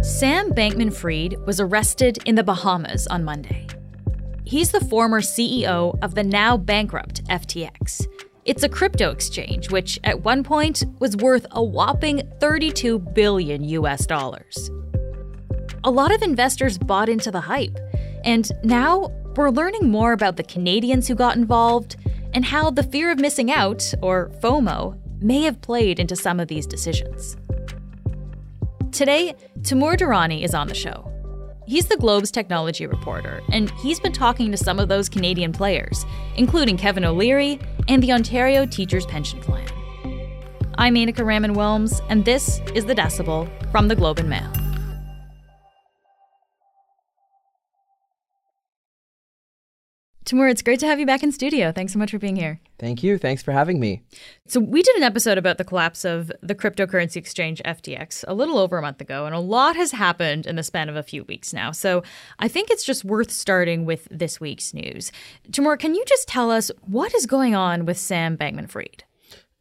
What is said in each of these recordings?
Sam Bankman Fried was arrested in the Bahamas on Monday. He's the former CEO of the now bankrupt FTX. It's a crypto exchange, which at one point was worth a whopping 32 billion US dollars. A lot of investors bought into the hype, and now we're learning more about the Canadians who got involved and how the fear of missing out, or FOMO, may have played into some of these decisions. Today, Temur Durrani is on the show. He's the Globe's technology reporter, and he's been talking to some of those Canadian players, including Kevin O'Leary and the Ontario Teachers Pension Plan. I'm Menaka Raman Wilms, and this is The Decibel from the Globe and Mail. Temur, it's great to have you back in studio. Thanks so much for being here. Thank you. Thanks for having me. So, we did an episode about the collapse of the cryptocurrency exchange FTX a little over a month ago, and a lot has happened in the span of a few weeks now. So, I think it's just worth starting with this week's news. Temur, can you just tell us what is going on with Sam Bankman Fried?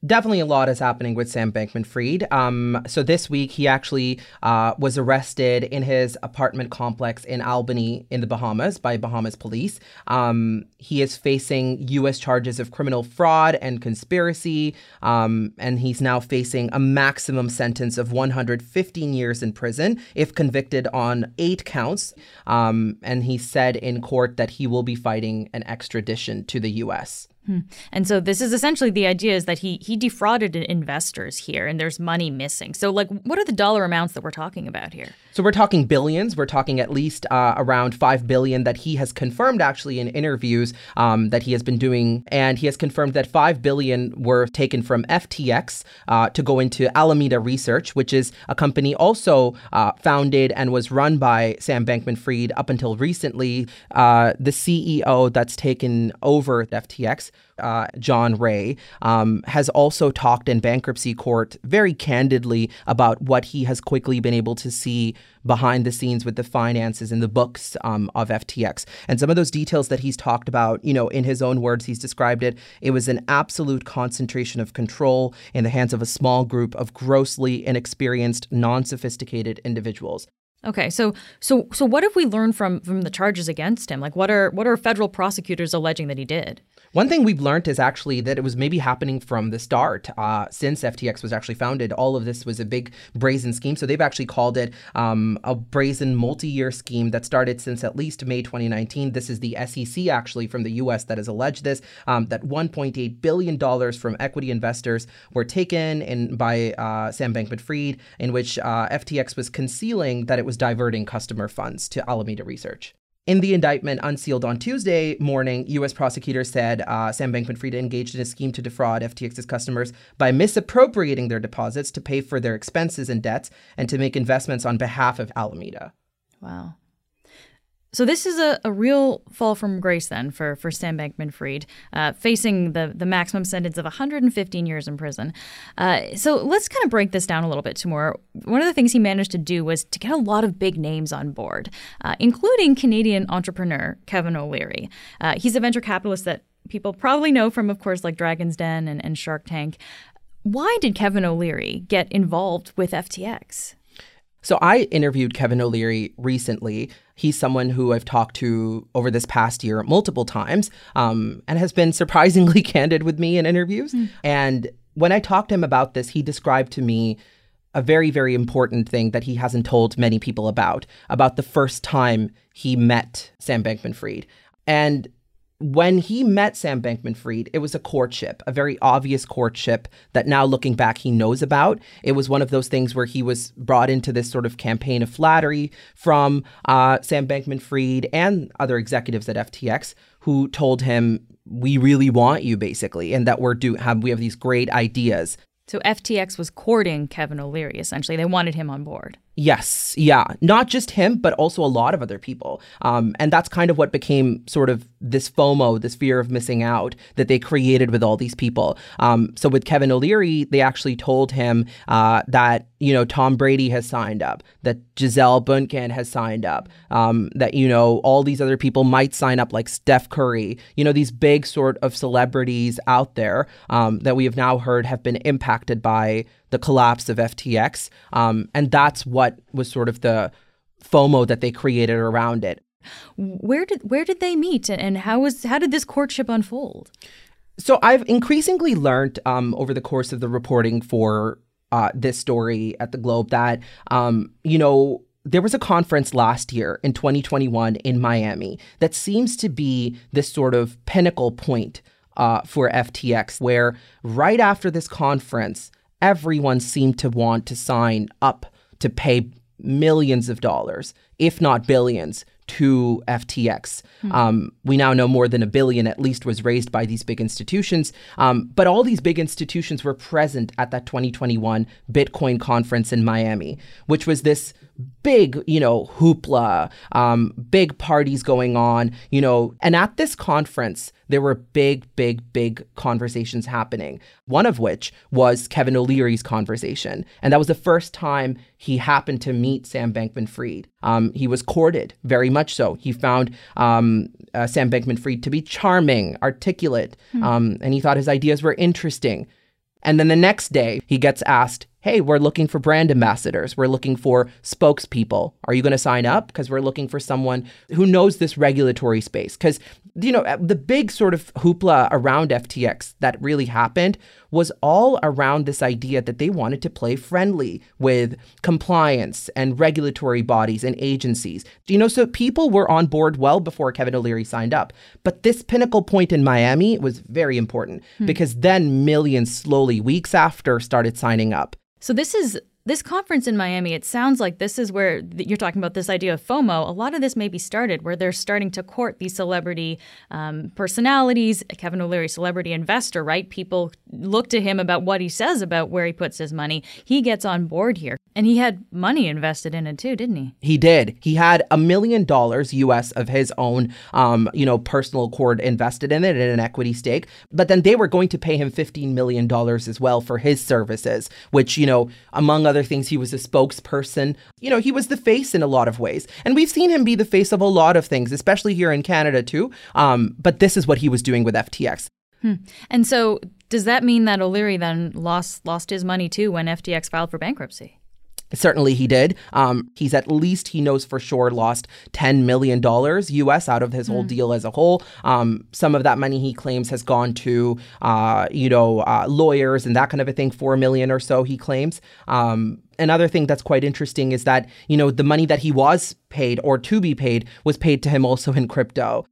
Definitely a lot is happening with Sam Bankman Fried. Um, so this week, he actually uh, was arrested in his apartment complex in Albany, in the Bahamas, by Bahamas police. Um, he is facing U.S. charges of criminal fraud and conspiracy, um, and he's now facing a maximum sentence of 115 years in prison if convicted on eight counts. Um, and he said in court that he will be fighting an extradition to the U.S. Hmm. And so this is essentially the idea is that he he defrauded investors here and there's money missing. So like what are the dollar amounts that we're talking about here? So we're talking billions. We're talking at least uh, around 5 billion that he has confirmed actually in interviews um, that he has been doing and he has confirmed that 5 billion were taken from FTX uh, to go into Alameda Research, which is a company also uh, founded and was run by Sam Bankman-Fried up until recently. Uh, the CEO that's taken over FTX uh, John Ray, um, has also talked in bankruptcy court very candidly about what he has quickly been able to see behind the scenes with the finances and the books um, of FTX. And some of those details that he's talked about, you know, in his own words, he's described it, it was an absolute concentration of control in the hands of a small group of grossly inexperienced, non sophisticated individuals. Okay, so so so what have we learned from from the charges against him? Like what are what are federal prosecutors alleging that he did? One thing we've learned is actually that it was maybe happening from the start. Uh, since FTX was actually founded, all of this was a big brazen scheme. So they've actually called it um, a brazen multi-year scheme that started since at least May 2019. This is the SEC actually from the U.S. that has alleged this. Um, that 1.8 billion dollars from equity investors were taken in by uh, Sam Bankman-Fried, in which uh, FTX was concealing that it was diverting customer funds to Alameda Research. In the indictment unsealed on Tuesday morning, U.S. prosecutors said uh, Sam Bankman Fried engaged in a scheme to defraud FTX's customers by misappropriating their deposits to pay for their expenses and debts and to make investments on behalf of Alameda. Wow. So this is a, a real fall from grace then for, for Sam Bankman-Fried, uh, facing the, the maximum sentence of 115 years in prison. Uh, so let's kind of break this down a little bit more. One of the things he managed to do was to get a lot of big names on board, uh, including Canadian entrepreneur Kevin O'Leary. Uh, he's a venture capitalist that people probably know from, of course, like Dragon's Den and, and Shark Tank. Why did Kevin O'Leary get involved with FTX? So I interviewed Kevin O'Leary recently. He's someone who I've talked to over this past year multiple times um, and has been surprisingly candid with me in interviews. Mm. And when I talked to him about this, he described to me a very, very important thing that he hasn't told many people about, about the first time he met Sam Bankman Fried. And when he met Sam Bankman Fried, it was a courtship, a very obvious courtship that now looking back he knows about. It was one of those things where he was brought into this sort of campaign of flattery from uh, Sam Bankman Fried and other executives at FTX who told him, We really want you, basically, and that we're do have we have these great ideas. So FTX was courting Kevin O'Leary, essentially. They wanted him on board. Yes, yeah, not just him, but also a lot of other people, um, and that's kind of what became sort of this FOMO, this fear of missing out that they created with all these people. Um, so with Kevin O'Leary, they actually told him uh, that you know Tom Brady has signed up, that Gisele Bündchen has signed up, um, that you know all these other people might sign up, like Steph Curry, you know these big sort of celebrities out there um, that we have now heard have been impacted by the collapse of FTX. Um, and that's what was sort of the FOMO that they created around it. Where did where did they meet, and how was how did this courtship unfold? So I've increasingly learned um, over the course of the reporting for uh, this story at the Globe that um, you know there was a conference last year in 2021 in Miami that seems to be this sort of pinnacle point uh, for FTX, where right after this conference, everyone seemed to want to sign up to pay millions of dollars, if not billions, to FTX. Hmm. Um, we now know more than a billion at least was raised by these big institutions. Um, but all these big institutions were present at that 2021 Bitcoin conference in Miami, which was this big, you know, hoopla, um, big parties going on, you know. And at this conference, there were big, big, big conversations happening. One of which was Kevin O'Leary's conversation. And that was the first time he happened to meet Sam Bankman Fried. Um, he was courted, very much so. He found um, uh, Sam Bankman Fried to be charming, articulate, hmm. um, and he thought his ideas were interesting. And then the next day, he gets asked, Hey, we're looking for brand ambassadors. We're looking for spokespeople. Are you going to sign up? Because we're looking for someone who knows this regulatory space. Because you know, the big sort of hoopla around FTX that really happened was all around this idea that they wanted to play friendly with compliance and regulatory bodies and agencies. You know, so people were on board well before Kevin O'Leary signed up. But this pinnacle point in Miami was very important hmm. because then millions slowly, weeks after, started signing up. So this is this conference in Miami, it sounds like this is where you're talking about this idea of FOMO. A lot of this may be started where they're starting to court these celebrity um, personalities. Kevin O'Leary, celebrity investor, right? People look to him about what he says about where he puts his money. He gets on board here. And he had money invested in it too, didn't he? He did. He had a million dollars US of his own, um, you know, personal accord invested in it in an equity stake. But then they were going to pay him $15 million as well for his services, which, you know, among other things. He was a spokesperson. You know, he was the face in a lot of ways. And we've seen him be the face of a lot of things, especially here in Canada too. Um, but this is what he was doing with FTX. Hmm. And so does that mean that O'Leary then lost lost his money too when FTX filed for bankruptcy? Certainly he did. Um, he's at least, he knows for sure, lost $10 million US out of his mm. whole hmm. deal as a whole. Um, some of that money he claims has gone to, uh, you know, uh, lawyers and that kind of a thing, 4 million or so he claims. Um, another thing that's quite interesting is that, you know, the money that he was paid or to be paid was paid to him also in crypto.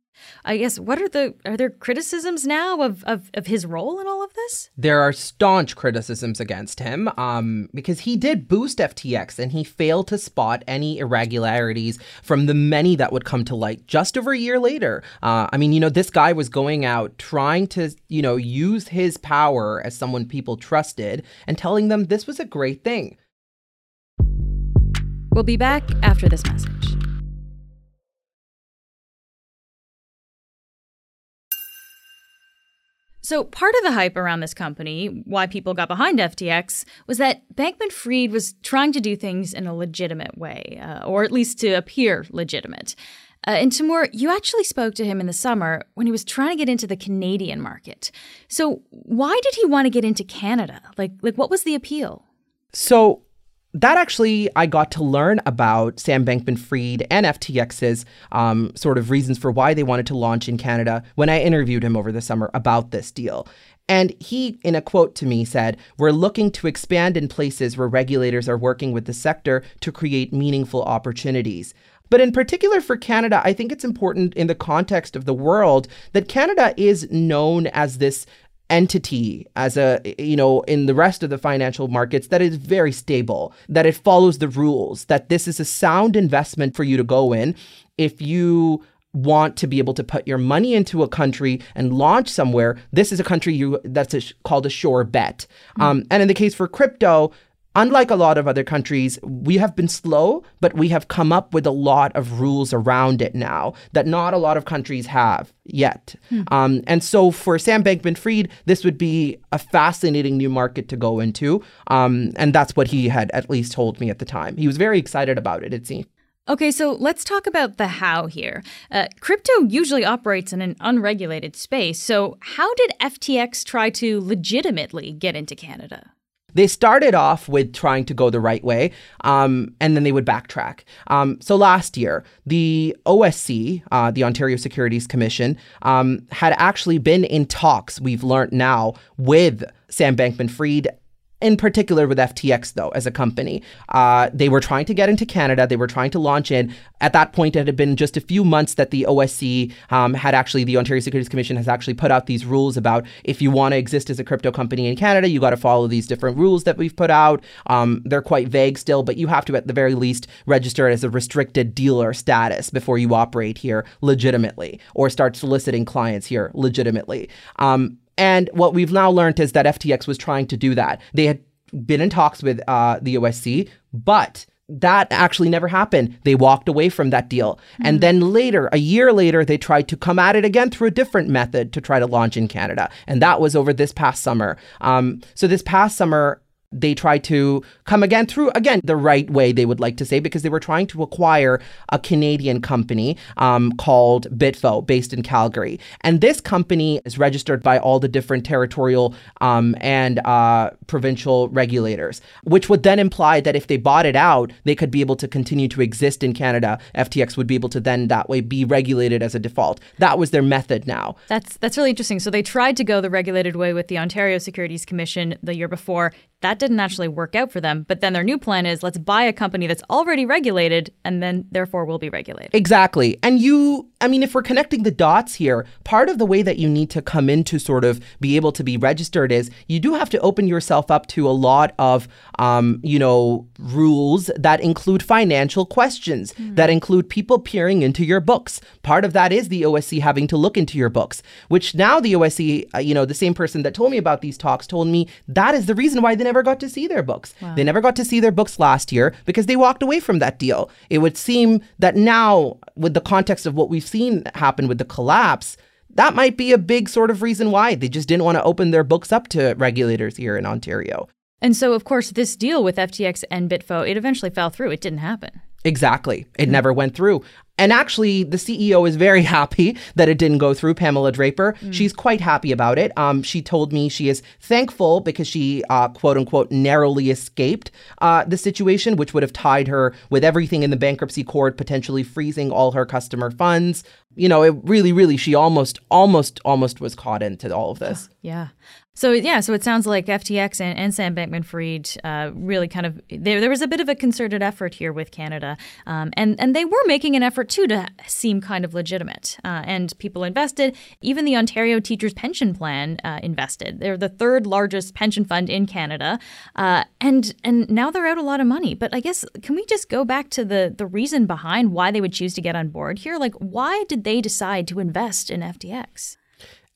I guess what are the are there criticisms now of, of, of his role in all of this? There are staunch criticisms against him um, because he did boost FTX and he failed to spot any irregularities from the many that would come to light just over a year later. Uh, I mean, you know, this guy was going out trying to, you know, use his power as someone people trusted and telling them this was a great thing. We'll be back after this message. So, part of the hype around this company, why people got behind FTX, was that Bankman Fried was trying to do things in a legitimate way, uh, or at least to appear legitimate. Uh, and Temur, you actually spoke to him in the summer when he was trying to get into the Canadian market. So, why did he want to get into Canada? Like, like what was the appeal? So, that actually, I got to learn about Sam Bankman Fried and FTX's um, sort of reasons for why they wanted to launch in Canada when I interviewed him over the summer about this deal. And he, in a quote to me, said, We're looking to expand in places where regulators are working with the sector to create meaningful opportunities. But in particular for Canada, I think it's important in the context of the world that Canada is known as this entity as a you know in the rest of the financial markets that is very stable that it follows the rules that this is a sound investment for you to go in if you want to be able to put your money into a country and launch somewhere this is a country you that's a, called a sure bet mm-hmm. um, and in the case for crypto unlike a lot of other countries, we have been slow, but we have come up with a lot of rules around it now that not a lot of countries have yet. Hmm. Um, and so for Sam Bankman Fried, this would be a fascinating new market to go into. Um, and that's what he had at least told me at the time. He was very excited about it, it seemed. Okay, so let's talk about the how here. Uh, crypto usually operates in an unregulated space, so how did FTX try to legitimately get into Canada? They started off with trying to go the right way, um, and then they would backtrack. Um, so last year, the OSC, uh, the Ontario Securities Commission, um, had actually been in talks, we've learned now, with Sam Bankman Fried in particular with FTX, though, as a company. Uh, they were trying to get into Canada. They were trying to launch in. At that point, it had been just a few months that the OSC um, had actually, the Ontario Securities Commission has actually put out these rules about if you want to exist as a crypto company in Canada, you got to follow these different rules that we've put out. Um, they're quite vague still, but you have to, at the very least, register as a restricted dealer status before you operate here legitimately or start soliciting clients here legitimately. Um, and what we've now learned is that FTX was trying to do that. They had been in talks with uh, the OSC, but that actually never happened. They walked away from that deal. Mm-hmm. And then later, a year later, they tried to come at it again through a different method to try to launch in Canada. And that was over this past summer. Um, so this past summer, they tried to come again through again the right way they would like to say because they were trying to acquire a Canadian company um, called Bitvo based in Calgary. And this company is registered by all the different territorial um, and uh, provincial regulators which would then imply that if they bought it out they could be able to continue to exist in Canada. FTX would be able to then that way be regulated as a default. That was their method now. That's that's really interesting. So they tried to go the regulated way with the Ontario Securities Commission the year before. That didn't actually work out for them. But then their new plan is let's buy a company that's already regulated and then therefore will be regulated. Exactly. And you, I mean, if we're connecting the dots here, part of the way that you need to come in to sort of be able to be registered is you do have to open yourself up to a lot of, um, you know, rules that include financial questions, mm. that include people peering into your books. Part of that is the OSC having to look into your books, which now the OSC, uh, you know, the same person that told me about these talks told me that is the reason why they never never got to see their books. Wow. They never got to see their books last year because they walked away from that deal. It would seem that now, with the context of what we've seen happen with the collapse, that might be a big sort of reason why they just didn't want to open their books up to regulators here in Ontario. And so, of course, this deal with FTX and Bitvo, it eventually fell through. It didn't happen. Exactly. It mm-hmm. never went through. And actually, the CEO is very happy that it didn't go through, Pamela Draper. Mm. She's quite happy about it. Um, she told me she is thankful because she, uh, quote unquote, narrowly escaped uh, the situation, which would have tied her with everything in the bankruptcy court, potentially freezing all her customer funds. You know, it really, really, she almost, almost, almost was caught into all of this. yeah. So yeah, so it sounds like FTX and, and Sam Bankman-Fried uh, really kind of there. There was a bit of a concerted effort here with Canada, um, and and they were making an effort too to seem kind of legitimate. Uh, and people invested. Even the Ontario Teachers Pension Plan uh, invested. They're the third largest pension fund in Canada, uh, and and now they're out a lot of money. But I guess can we just go back to the the reason behind why they would choose to get on board here? Like why did they decide to invest in FTX?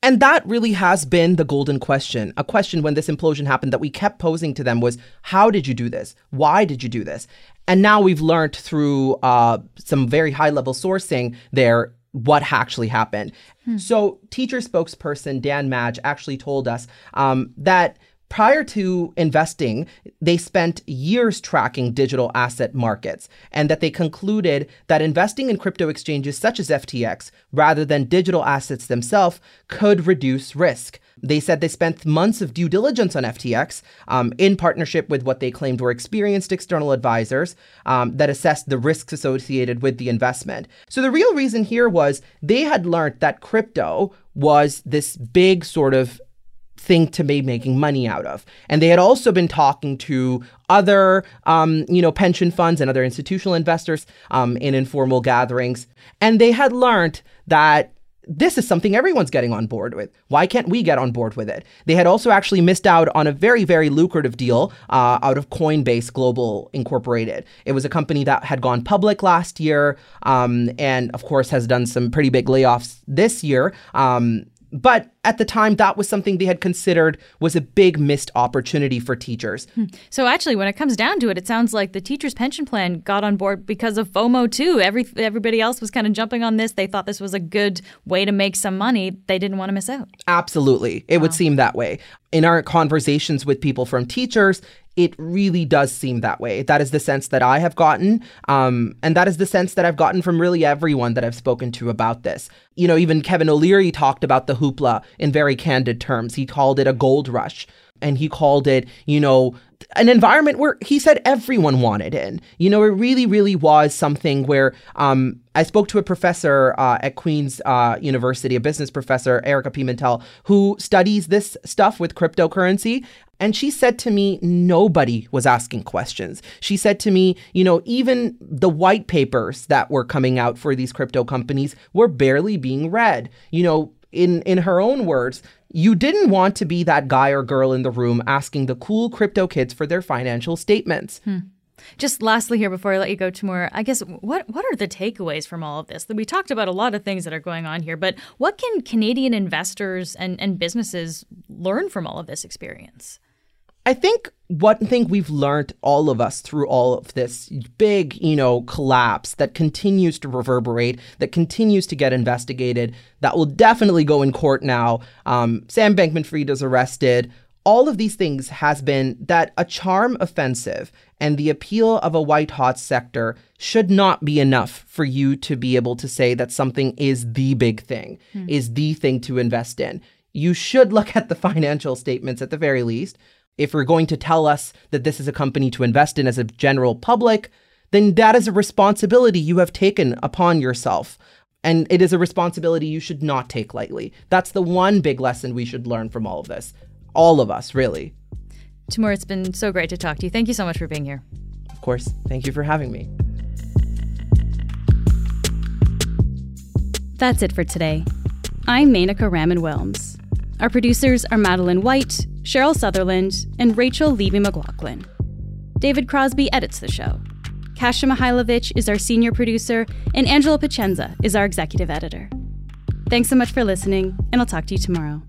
And that really has been the golden question. A question when this implosion happened that we kept posing to them was, how did you do this? Why did you do this? And now we've learned through uh, some very high level sourcing there what actually happened. Hmm. So, teacher spokesperson Dan Madge actually told us um, that Prior to investing, they spent years tracking digital asset markets, and that they concluded that investing in crypto exchanges such as FTX, rather than digital assets themselves, could reduce risk. They said they spent months of due diligence on FTX um, in partnership with what they claimed were experienced external advisors um, that assessed the risks associated with the investment. So the real reason here was they had learned that crypto was this big sort of thing to be making money out of. And they had also been talking to other, um, you know, pension funds and other institutional investors um, in informal gatherings. And they had learned that this is something everyone's getting on board with. Why can't we get on board with it? They had also actually missed out on a very, very lucrative deal uh, out of Coinbase Global Incorporated. It was a company that had gone public last year um, and, of course, has done some pretty big layoffs this year. Um, but at the time, that was something they had considered was a big missed opportunity for teachers. Hmm. So actually, when it comes down to it, it sounds like the teachers' pension plan got on board because of FOMO too. Every everybody else was kind of jumping on this. They thought this was a good way to make some money. They didn't want to miss out. Absolutely, it wow. would seem that way. In our conversations with people from teachers, it really does seem that way. That is the sense that I have gotten. Um, and that is the sense that I've gotten from really everyone that I've spoken to about this. You know, even Kevin O'Leary talked about the hoopla in very candid terms. He called it a gold rush and he called it, you know, an environment where he said everyone wanted in. You know, it really, really was something where um, I spoke to a professor uh, at Queen's uh, University, a business professor, Erica Pimentel, who studies this stuff with cryptocurrency. And she said to me, nobody was asking questions. She said to me, you know, even the white papers that were coming out for these crypto companies were barely being read. You know, in in her own words, you didn't want to be that guy or girl in the room asking the cool crypto kids for their financial statements. Hmm. Just lastly here before I let you go Temur, I guess what what are the takeaways from all of this? We talked about a lot of things that are going on here, but what can Canadian investors and, and businesses learn from all of this experience? I think one thing we've learned, all of us, through all of this big, you know, collapse that continues to reverberate, that continues to get investigated, that will definitely go in court now. Um, Sam Bankman Fried is arrested. All of these things has been that a charm offensive and the appeal of a white hot sector should not be enough for you to be able to say that something is the big thing, hmm. is the thing to invest in. You should look at the financial statements at the very least if you're going to tell us that this is a company to invest in as a general public, then that is a responsibility you have taken upon yourself. And it is a responsibility you should not take lightly. That's the one big lesson we should learn from all of this. All of us, really. Temur, it's been so great to talk to you. Thank you so much for being here. Of course. Thank you for having me. That's it for today. I'm Menaka Raman Wilms. Our producers are Madeline White, Cheryl Sutherland, and Rachel Levy McLaughlin. David Crosby edits the show. Kasia Mihailovich is our senior producer, and Angela Pacienza is our executive editor. Thanks so much for listening, and I'll talk to you tomorrow.